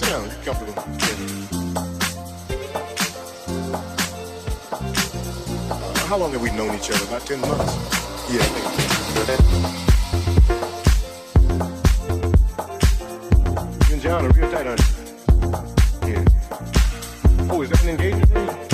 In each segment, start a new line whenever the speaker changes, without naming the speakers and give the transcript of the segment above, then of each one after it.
Sit down, you comfortable. Uh, how long have we known each other? About 10 months? Yeah, You and John are real tight on Yeah. Oh, is that an engagement ring?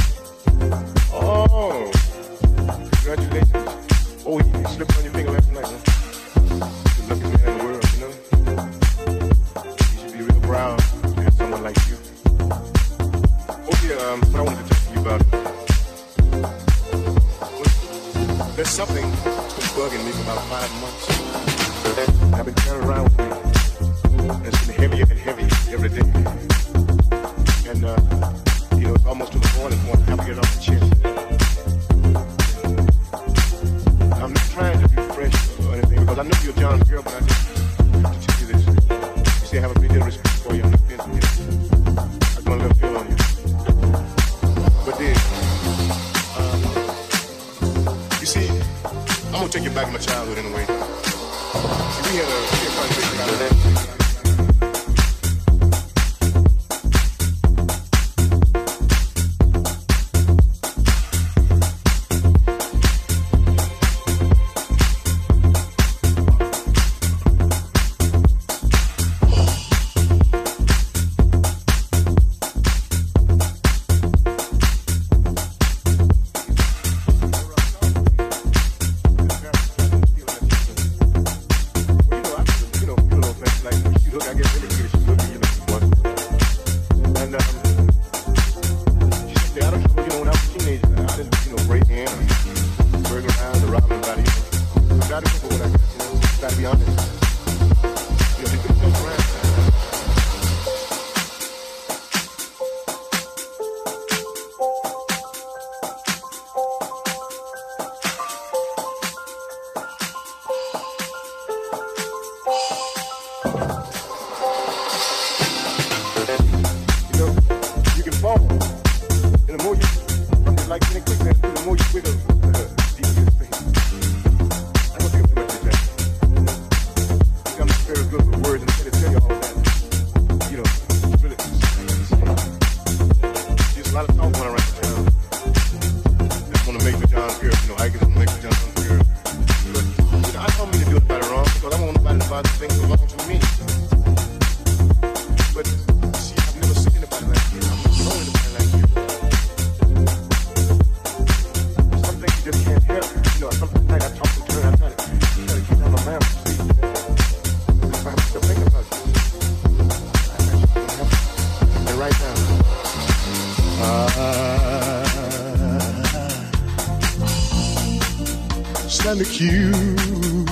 kinda cute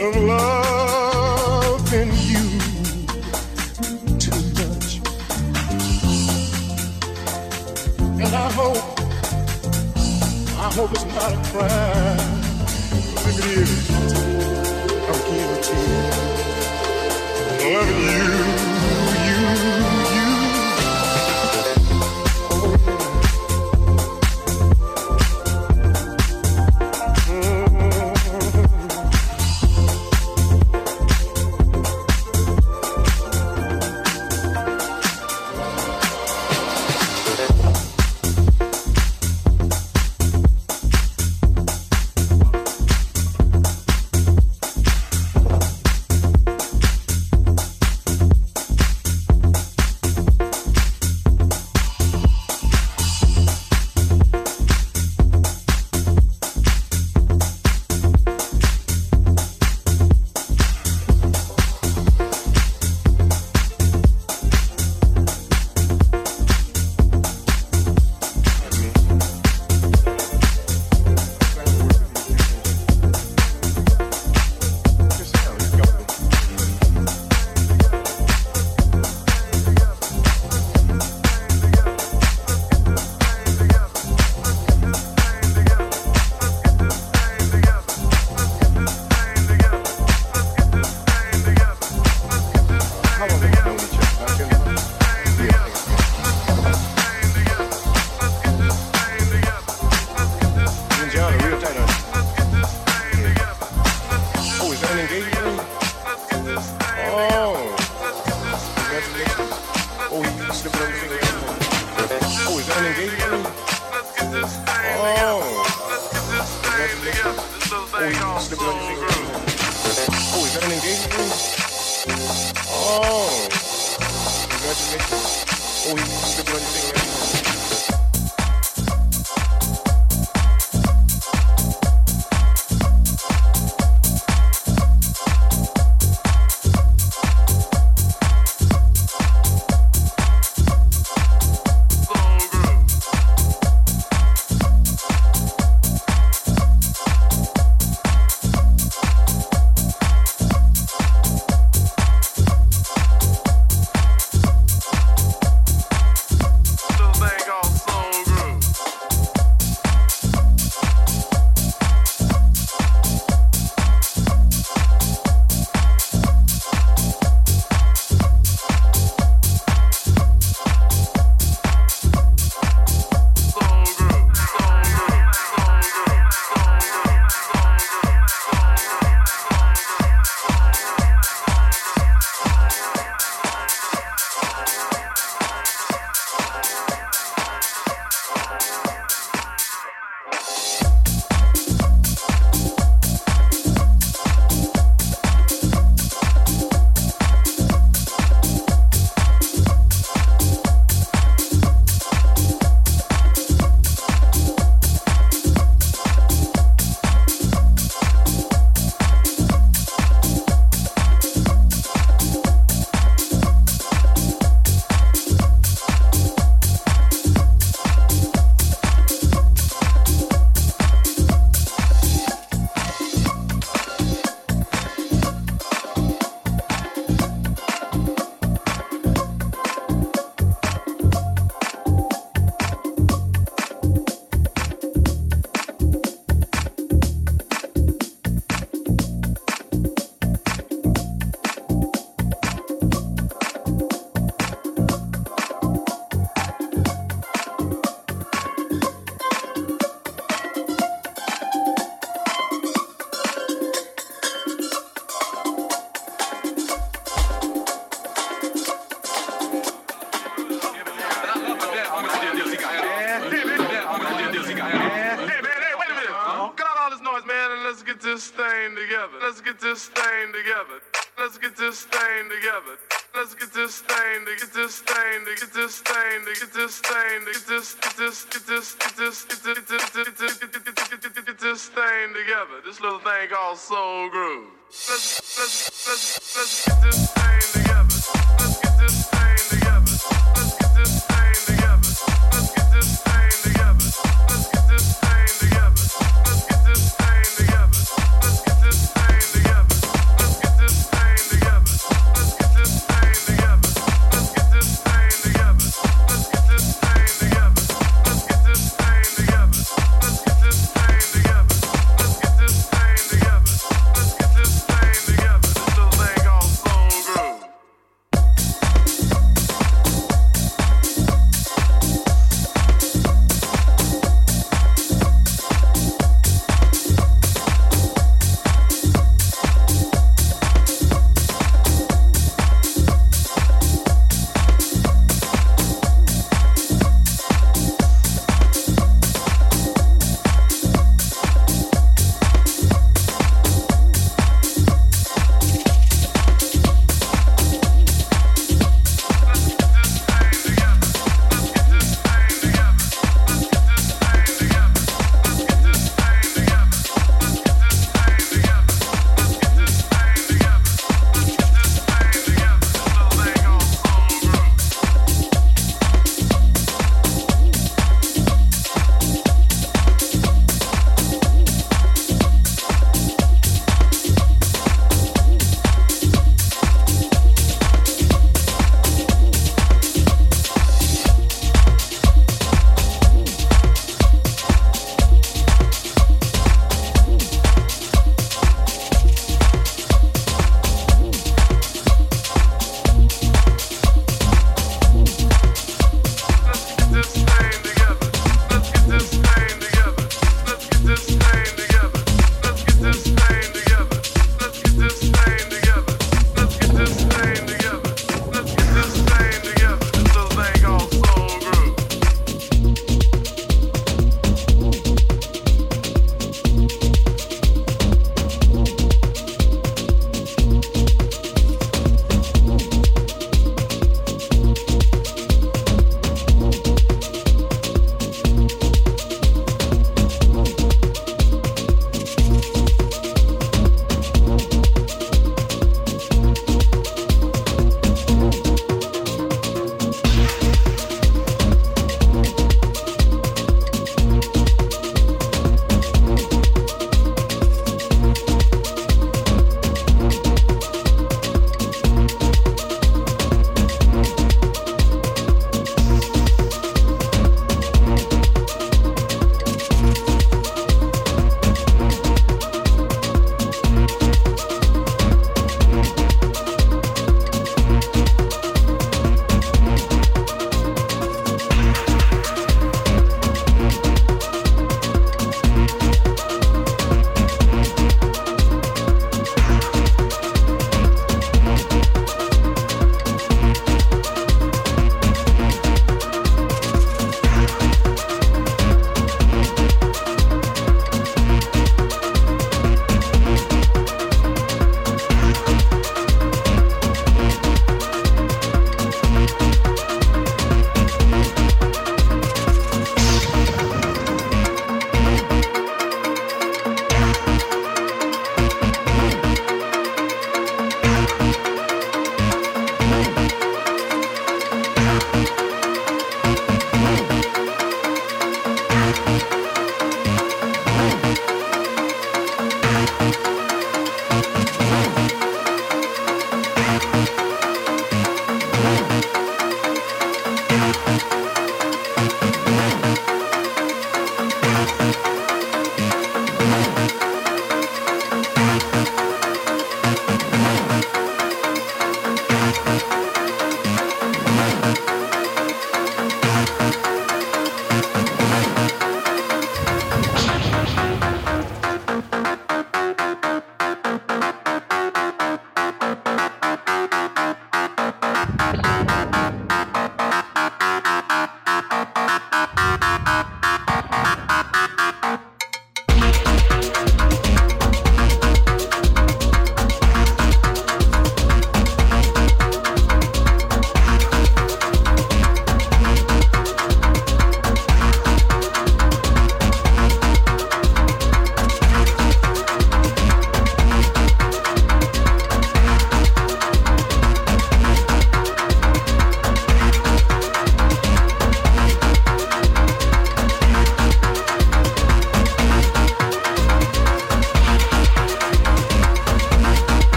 of loving you too much, and I hope, I hope it's not a crime. If it is, I'm guilty of loving you.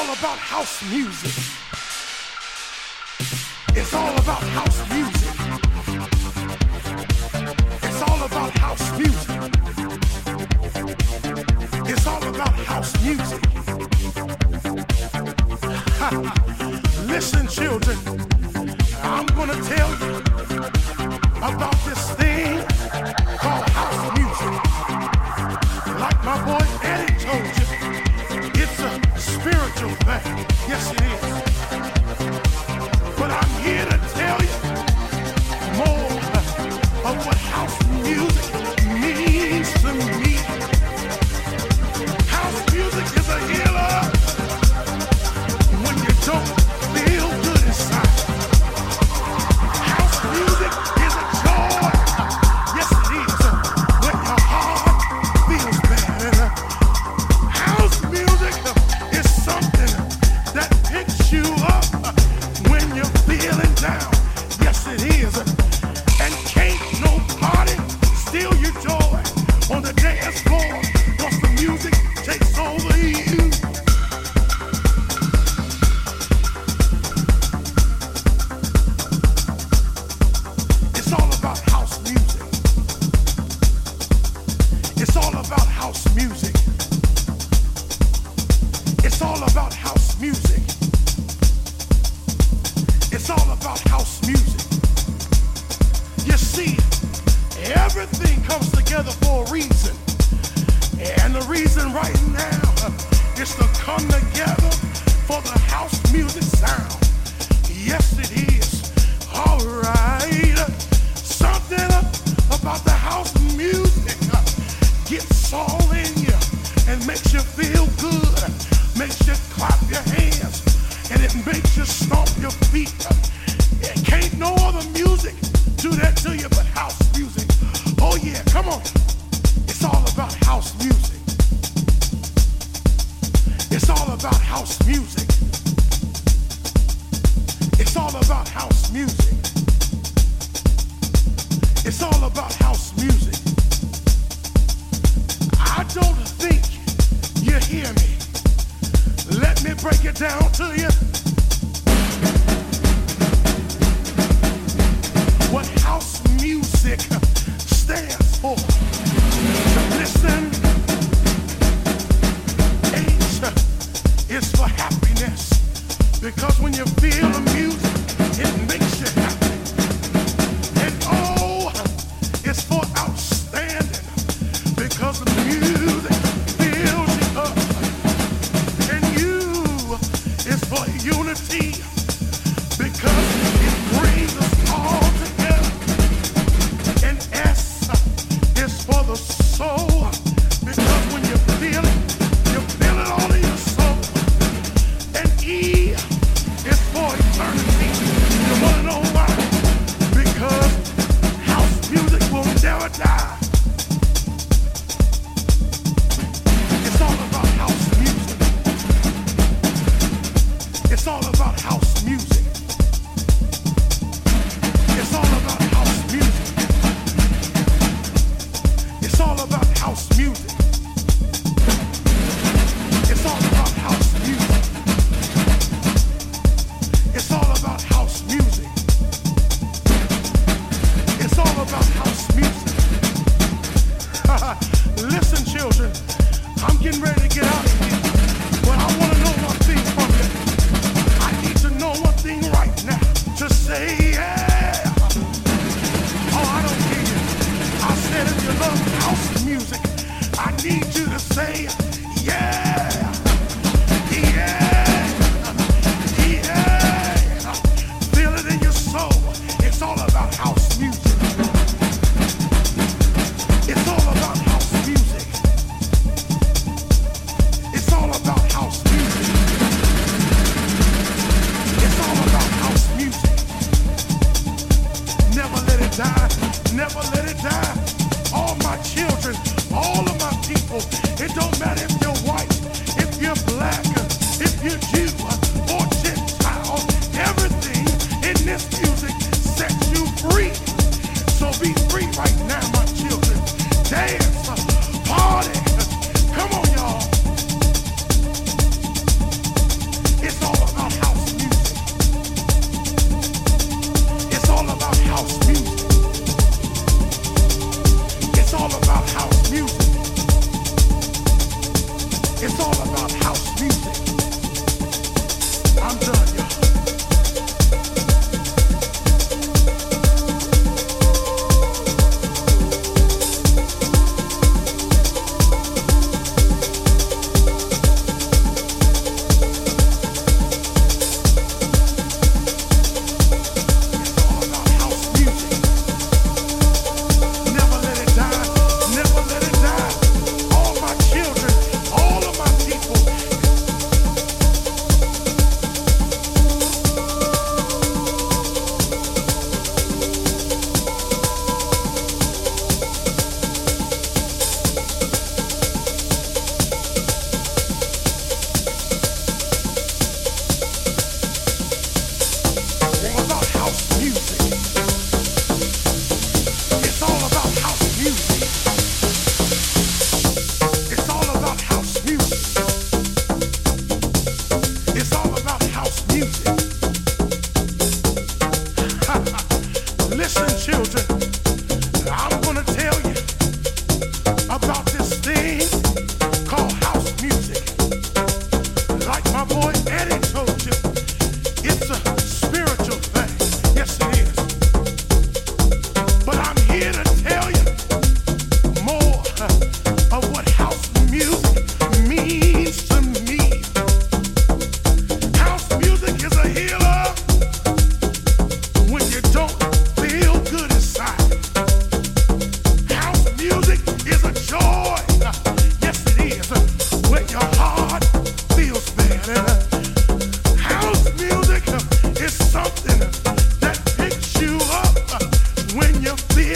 all about house music. It's all about house music. It's all about house music. It's all about house music. Listen, children, I'm gonna tell you about this thing called house music. Like my boy Eddie through. Yes, it is.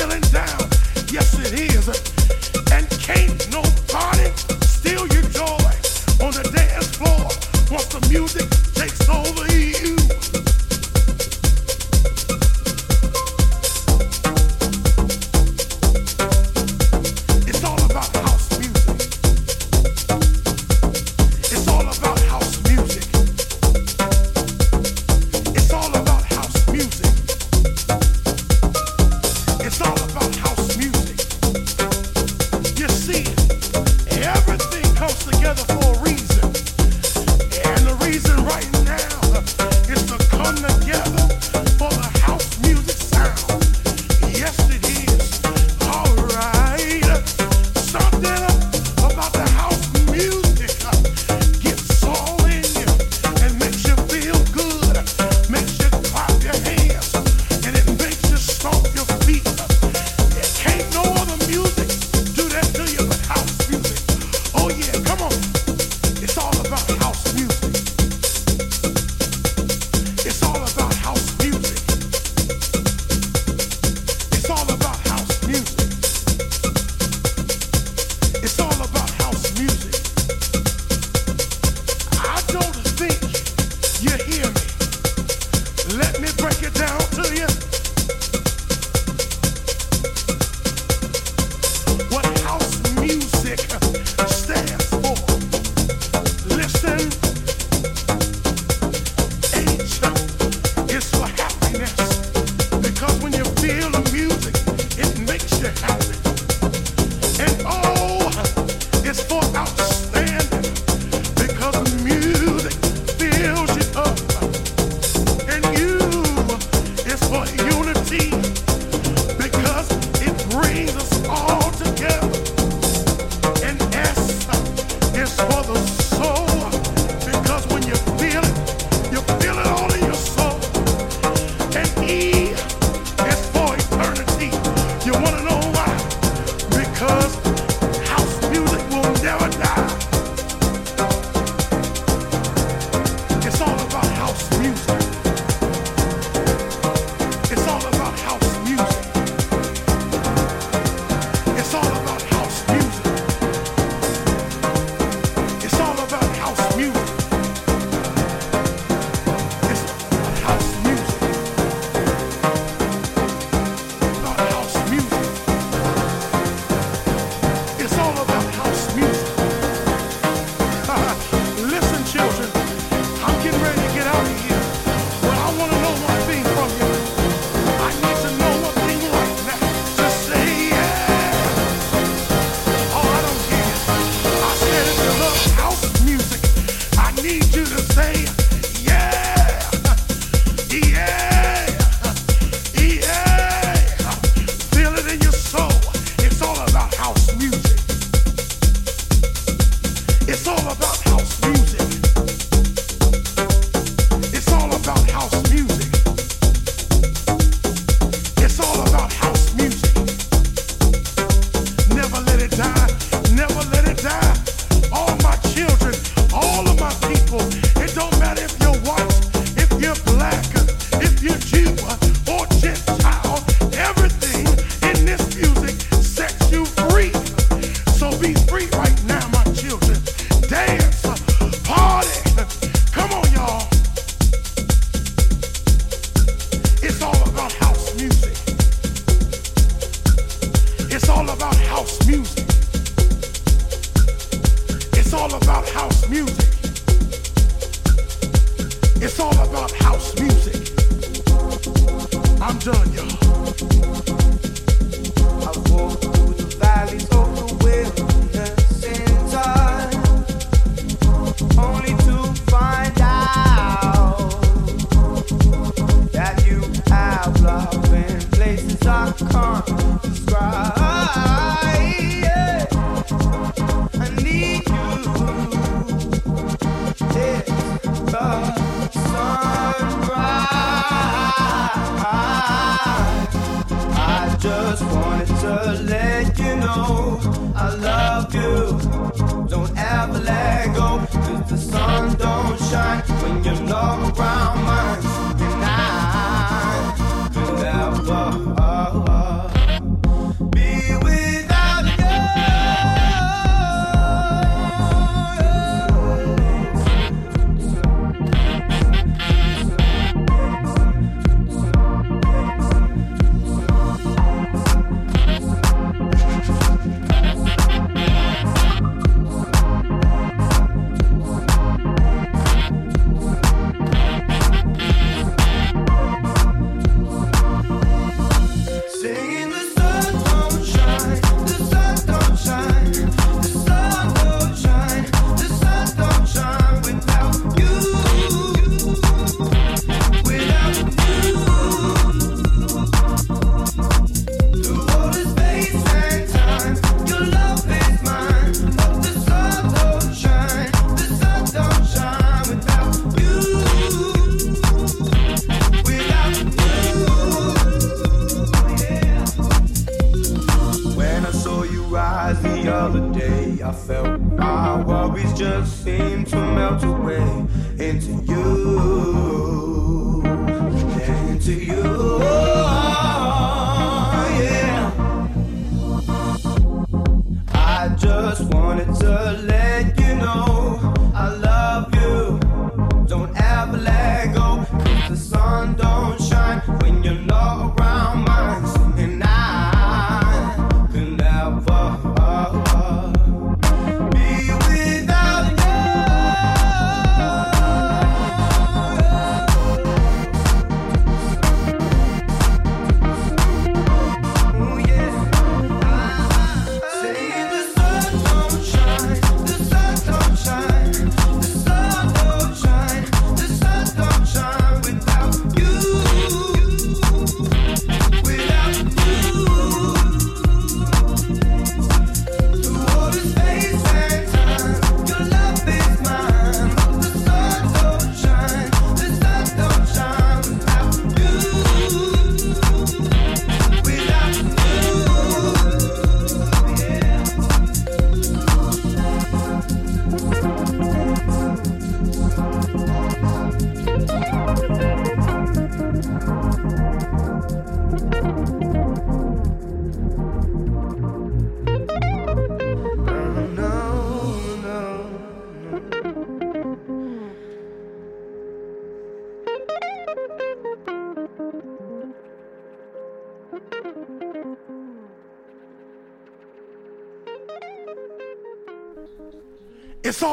Only to find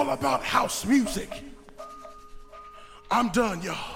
all about house music. I'm done, y'all.